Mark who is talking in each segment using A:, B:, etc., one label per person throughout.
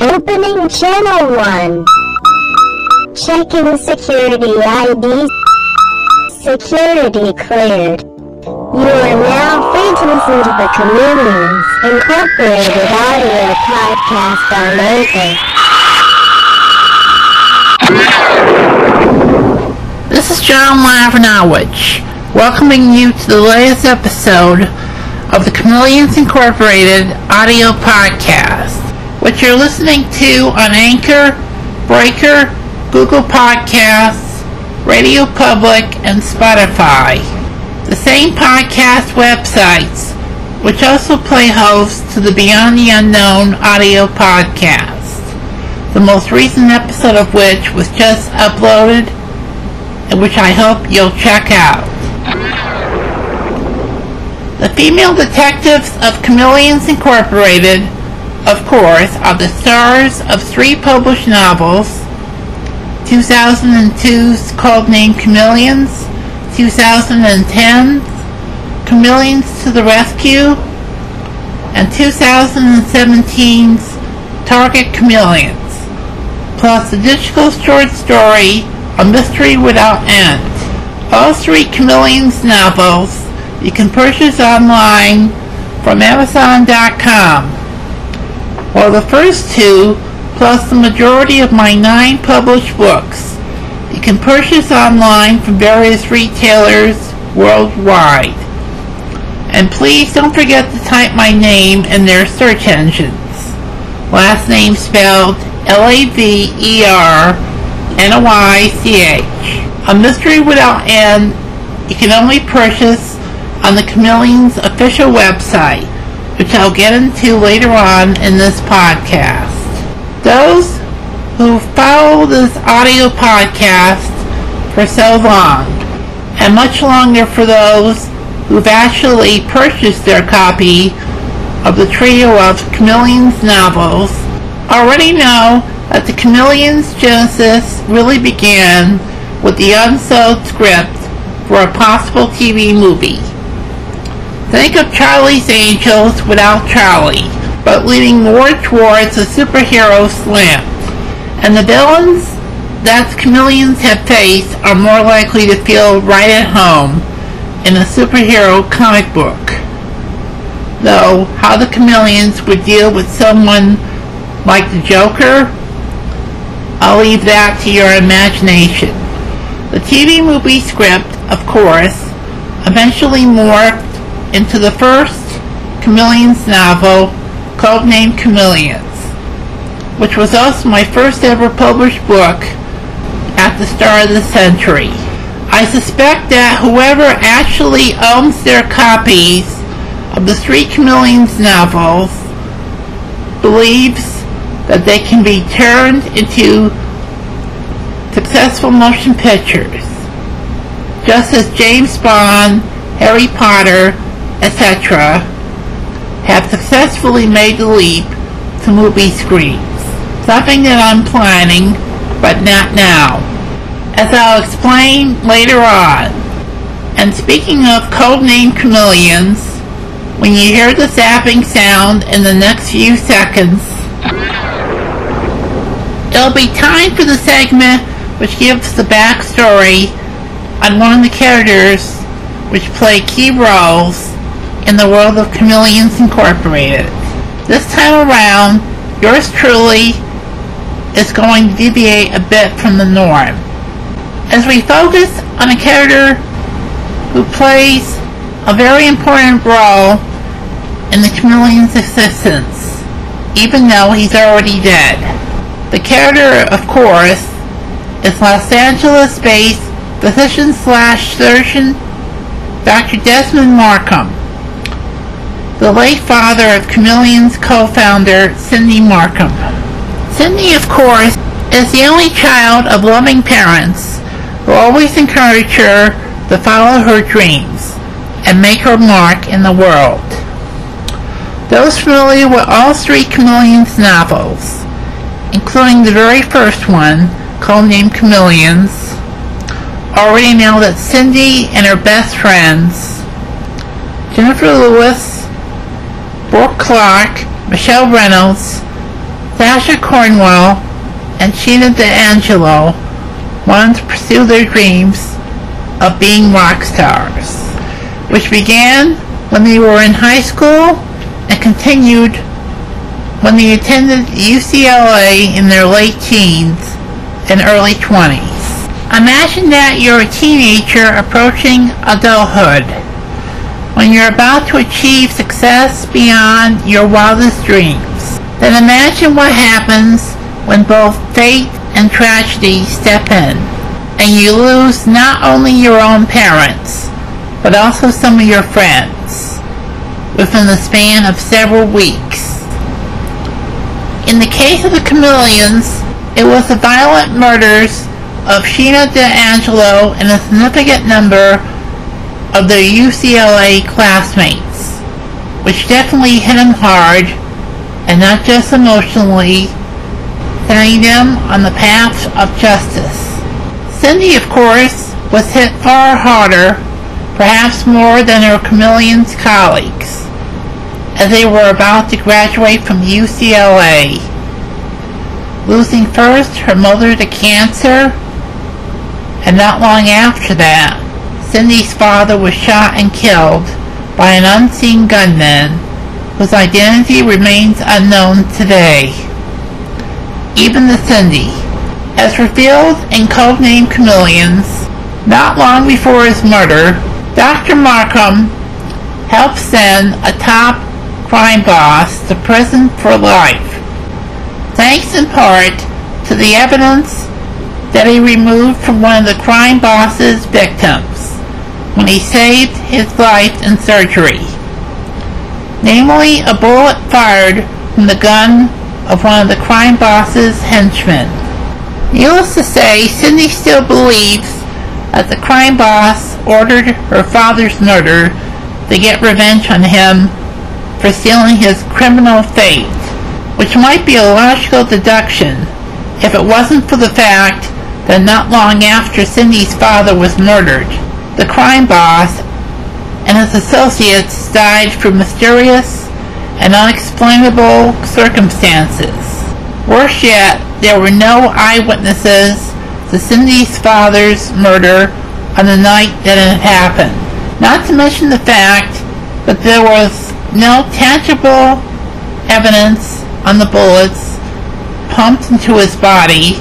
A: Opening channel 1. Checking security ID. Security cleared. You are now free to listen to the Chameleons Incorporated audio podcast on Anchor.
B: This is John Lavernoich, welcoming you to the latest episode of the Chameleons Incorporated audio podcast, which you're listening to on Anchor, Breaker, Google Podcasts, Radio Public, and Spotify. The same podcast websites, which also play host to the Beyond the Unknown audio podcast, the most recent episode of which was just uploaded and which I hope you'll check out. The female detectives of Chameleons Incorporated, of course, are the stars of three published novels 2002's Codename Chameleons, 2010's Chameleons to the Rescue, and 2017's Target Chameleons, plus the digital short story A Mystery Without End. All three Chameleons novels you can purchase online from Amazon.com. While the first two, plus the majority of my nine published books, you can purchase online from various retailers worldwide. And please don't forget to type my name in their search engines. Last name spelled L-A-V-E-R-N-O-I-C-H. A Mystery Without End you can only purchase on the Chameleons official website, which I'll get into later on in this podcast. Those who follow this audio podcast for so long, and much longer for those who've actually purchased their copy of the trio of Chameleons novels, already know that the Chameleons Genesis really began with the unsold script for a possible TV movie. Think of Charlie's Angels without Charlie, but leaning more towards a superhero slant. And the villains that chameleons have faced are more likely to feel right at home in a superhero comic book. Though, how the chameleons would deal with someone like the Joker, I'll leave that to your imagination. The TV movie script, of course, eventually morphed into the first Chameleons novel, codenamed Chameleons, which was also my first ever published book at the start of the century. I suspect that whoever actually owns their copies of the three Chameleons novels believes that they can be turned into successful motion pictures, just as James Bond, Harry Potter, etc., have successfully made the leap to movie screens. Something that I'm planning, but not now. As I'll explain later on. And speaking of codename chameleons, when you hear the zapping sound in the next few seconds, it'll be time for the segment which gives the backstory on one of the characters which play key roles in the world of Chameleons Incorporated. This time around, yours truly is going to deviate a bit from the norm. As we focus on a character who plays a very important role in the Chameleon's existence, even though he's already dead. The character, of course, is Los Angeles-based physician slash surgeon Dr. Desmond Markham the late father of Chameleon's co-founder, Cindy Markham. Cindy, of course, is the only child of loving parents who always encourage her to follow her dreams and make her mark in the world. Those familiar with all three Chameleons novels, including the very first one, codenamed Chameleons, already know that Cindy and her best friends, Jennifer Lewis, Brooke Clark, Michelle Reynolds, Sasha Cornwell and Sheena D'Angelo wanted to pursue their dreams of being rock stars, which began when they were in high school and continued when they attended UCLA in their late teens and early 20s. Imagine that you're a teenager approaching adulthood when you're about to achieve success beyond your wildest dreams. Then imagine what happens when both fate and tragedy step in and you lose not only your own parents, but also some of your friends within the span of several weeks. In the case of the Chameleons, it was the violent murders of Sheena D'Angelo and a significant number of their UCLA classmates, which definitely hit them hard, and not just emotionally, setting them on the path of justice. Cindy, of course, was hit far harder, perhaps more than her Chameleons colleagues, as they were about to graduate from UCLA, losing first her mother to cancer, and not long after that, Cindy's father was shot and killed by an unseen gunman whose identity remains unknown today. Even the Cindy, as revealed in codename Chameleons, not long before his murder, Dr. Markham helped send a top crime boss to prison for life, thanks in part to the evidence that he removed from one of the crime boss's victims when he saved his life in surgery. Namely, a bullet fired from the gun of one of the crime boss's henchmen. Needless to say, Cindy still believes that the crime boss ordered her father's murder to get revenge on him for stealing his criminal fate, which might be a logical deduction if it wasn't for the fact that not long after Cindy's father was murdered, the crime boss and his associates died through mysterious and unexplainable circumstances. Worse yet, there were no eyewitnesses to Cindy's father's murder on the night that it happened. Not to mention the fact that there was no tangible evidence on the bullets pumped into his body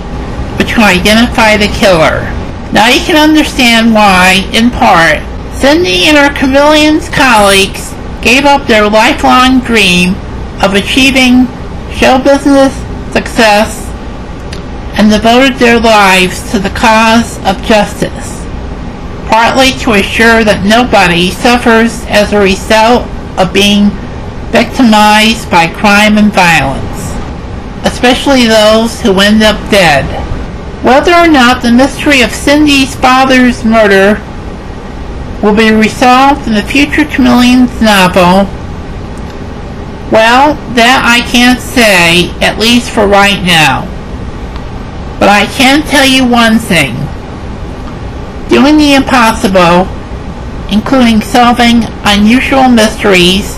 B: which can identify the killer. Now you can understand why, in part, Cindy and her Chameleons colleagues gave up their lifelong dream of achieving show business success and devoted their lives to the cause of justice, partly to assure that nobody suffers as a result of being victimized by crime and violence, especially those who end up dead. Whether or not the mystery of Cindy's father's murder will be resolved in the future Chameleons novel, well, that I can't say, at least for right now. But I can tell you one thing. Doing the impossible, including solving unusual mysteries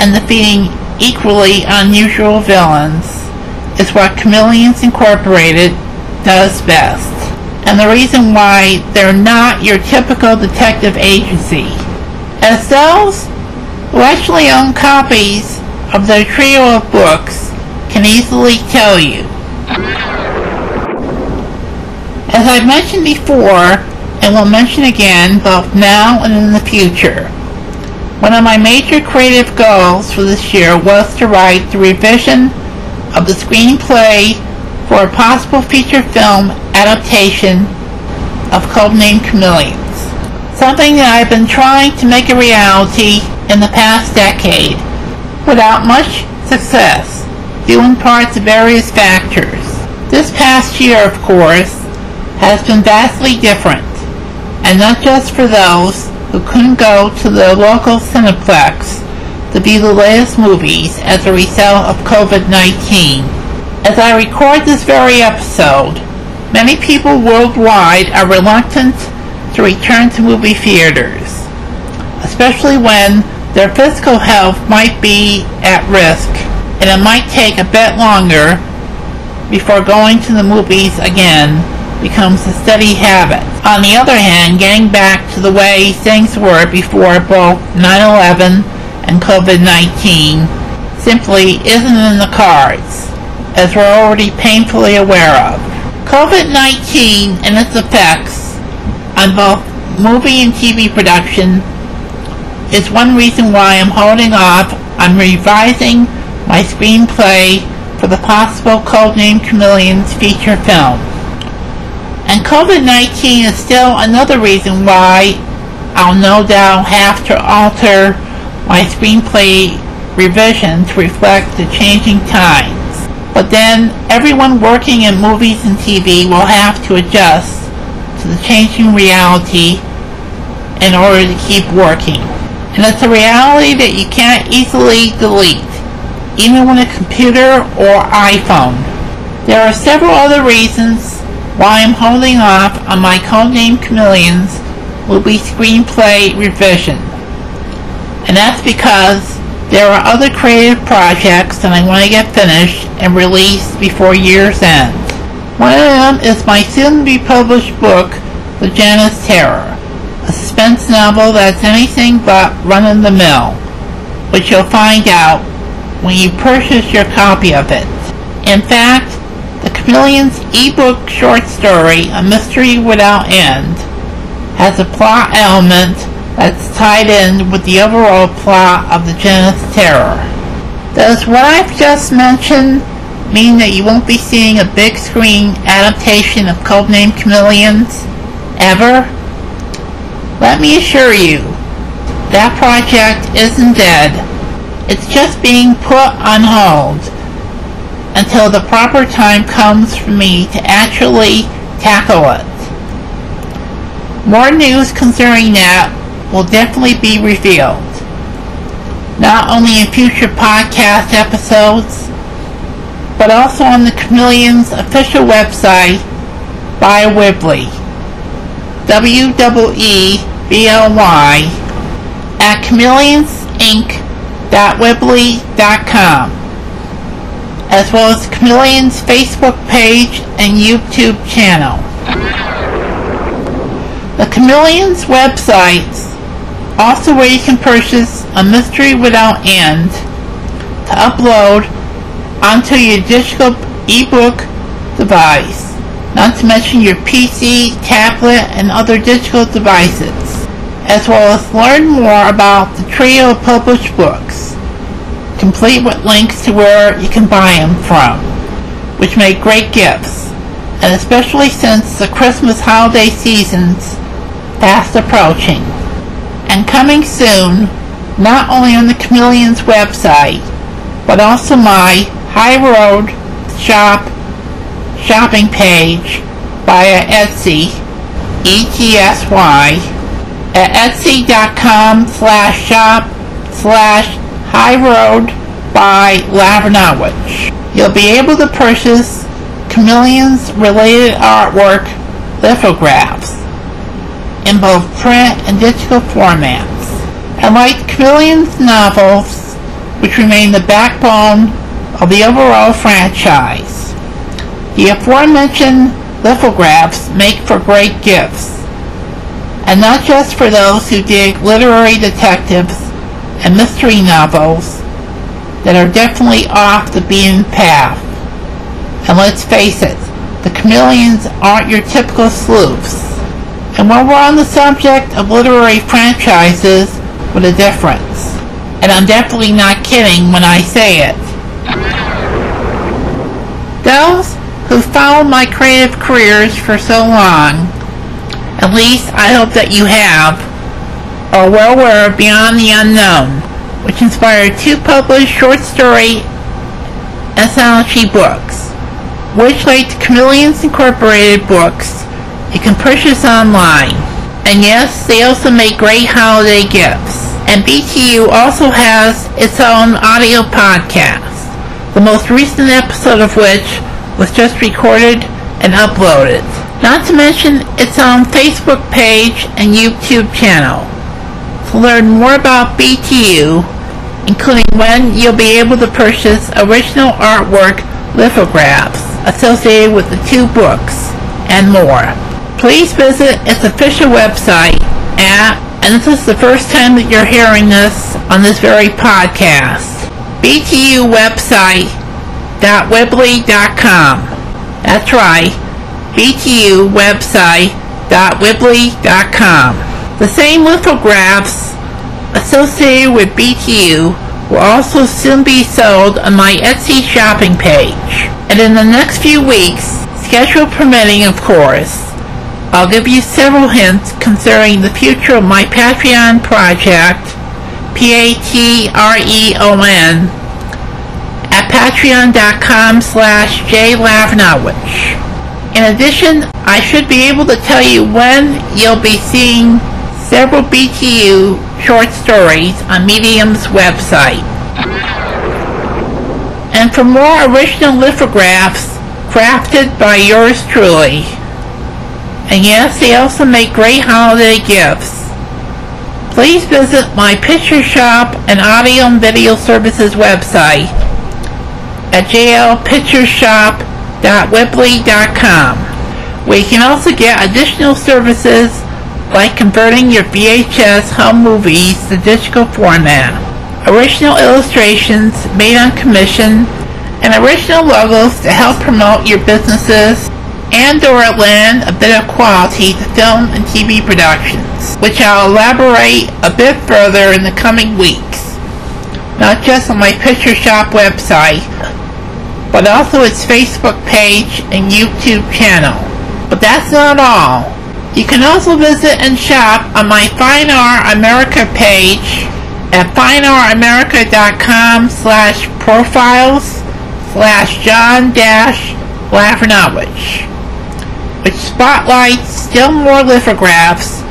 B: and defeating equally unusual villains, is what Chameleons Incorporated does best, and the reason why they're not your typical detective agency. Who actually own copies of their trio of books can easily tell you. As I've mentioned before, and will mention again both now and in the future, one of my major creative goals for this year was to write the revision of the screenplay for a possible feature film adaptation of Codename Chameleons. Something that I've been trying to make a reality in the past decade without much success, due in part to various factors. This past year, of course, has been vastly different, and not just for those who couldn't go to the local Cineplex to view the latest movies as a result of COVID-19 as I record this very episode, many people worldwide are reluctant to return to movie theaters, especially when their physical health might be at risk and it might take a bit longer before going to the movies again becomes a steady habit. On the other hand, getting back to the way things were before both 9-11 and COVID-19 simply isn't in the cards, as we're already painfully aware of. COVID-19 and its effects on both movie and TV production is one reason why I'm holding off on revising my screenplay for the possible Codename Chameleons feature film. And COVID-19 is still another reason why I'll no doubt have to alter my screenplay revision to reflect the changing times. But then everyone working in movies and TV will have to adjust to the changing reality in order to keep working. And it's a reality that you can't easily delete, even with a computer or iPhone. There are several other reasons why I'm holding off on my Codename Chameleons will be screenplay revision. And that's because there are other creative projects that I want to get finished and released before year's end. One of them is my soon-to-be published book, The Janus Terror, a suspense novel that's anything but run-of-the-mill, which you'll find out when you purchase your copy of it. In fact, the Chameleons ebook short story, A Mystery Without End, has a plot element that's tied in with the overall plot of the Janus Terror. Does what I've just mentioned mean that you won't be seeing a big screen adaptation of Codename Chameleons ever? Let me assure you, that project isn't dead. It's just being put on hold until the proper time comes for me to actually tackle it. More news concerning that will definitely be revealed. Not only in future podcast episodes, but also on the Chameleons official website by Weebly. W-E-E-B-L-Y at chameleonsinc.weebly.com as well as Chameleon's Facebook page and YouTube channel. The Chameleon's websites also where you can purchase A Mystery Without End to upload onto your digital ebook device, not to mention your PC, tablet, and other digital devices, as well as learn more about the trio of published books, complete with links to where you can buy them from, which make great gifts, and especially since the Christmas holiday season's fast approaching and coming soon, not only on the Chameleons website, but also my High Road Shop shopping page via Etsy, E-T-S-Y, at etsy.com slash shop slash High Road by Lavernoich. You'll be able to purchase Chameleons related artwork lithographs in both print and digital formats. And like Chameleon's novels, which remain the backbone of the overall franchise, the aforementioned lithographs make for great gifts. And not just for those who dig literary detectives and mystery novels that are definitely off the beaten path. And let's face it, the chameleons aren't your typical sleuths. And while we're on the subject of literary franchises with a difference, and I'm definitely not kidding when I say it, those who followed my creative careers for so long, at least I hope that you have, are well aware of Beyond the Unknown, which inspired two published short story anthology books, which led to Chameleons Incorporated books you can purchase online. And yes, they also make great holiday gifts. And BTU also has its own audio podcast, the most recent episode of which was just recorded and uploaded. Not to mention its own Facebook page and YouTube channel. To learn more about BTU, including when you'll be able to purchase original artwork lithographs associated with the two books, and more. Please visit its official website at, and this is the first time that you're hearing this on this very podcast, btuwebsite.weebly.com. That's right, btuwebsite.weebly.com. The same lithographs associated with BTU will also soon be sold on my Etsy shopping page. And in the next few weeks, schedule permitting of course, I'll give you several hints concerning the future of my Patreon project, P-A-T-R-E-O-N, at patreon.com slash jlavernoich. In addition, I should be able to tell you when you'll be seeing several BTU short stories on Medium's website. And for more original lithographs crafted by yours truly. And yes, they also make great holiday gifts. Please visit my picture shop and audio and video services website at jlpictureshop.weebly.com where you can also get additional services like converting your VHS home movies to digital format, original illustrations made on commission, and original logos to help promote your businesses and or lend a bit of quality to film and TV productions, which I'll elaborate a bit further in the coming weeks. Not just on my Picture Shop website, but also its Facebook page and YouTube channel. But that's not all. You can also visit and shop on my Fine Art America page at fineartamerica.com slash profiles slash John dash Lavernoich, which spotlights still more lithographs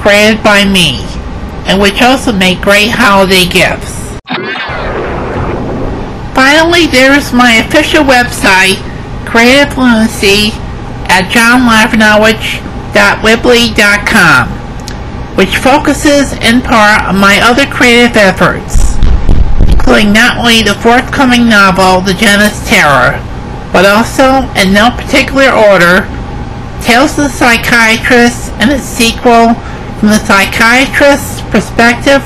B: created by me, and which also make great holiday gifts. Finally, there is my official website, Creative Fluency, at johnlavernoich.com www.weebly.com, which focuses in part on my other creative efforts, including not only the forthcoming novel, The Janus Terror, but also, in no particular order, Tales of the Psychiatrist and its sequel, From the Psychiatrist's Perspective,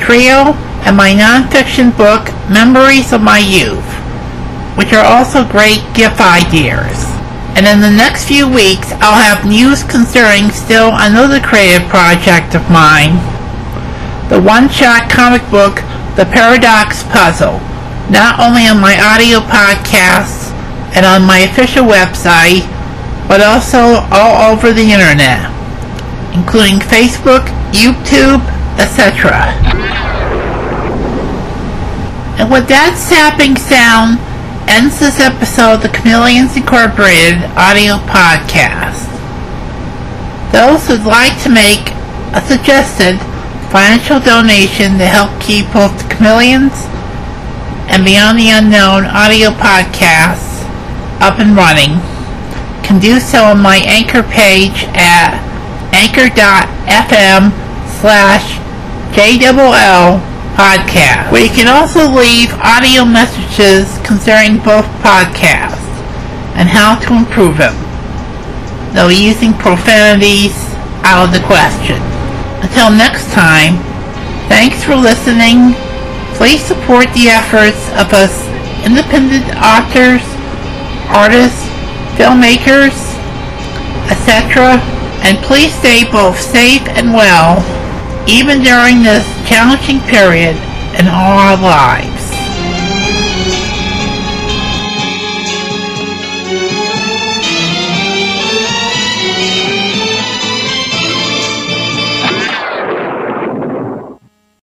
B: Trio, and my nonfiction book, Memories of My Youth, which are also great gift ideas. And in the next few weeks I'll have news concerning still another creative project of mine, the one-shot comic book The Paradox Puzzle, not only on my audio podcasts and on my official website, but also all over the internet, including Facebook, YouTube, etc. And with that sapping sound, ends this episode of the Chameleons Incorporated audio podcast. Those who'd like to make a suggested financial donation to help keep both the Chameleons and Beyond the Unknown audio podcasts up and running can do so on my anchor page at anchor.fm slash JLL podcast, where you can also leave audio messages concerning both podcasts and how to improve them, though using profanities out of the question. Until next time, thanks for listening. Please support the efforts of us independent authors, artists, filmmakers, etc. And please stay both safe and well even during this challenging period in all our lives.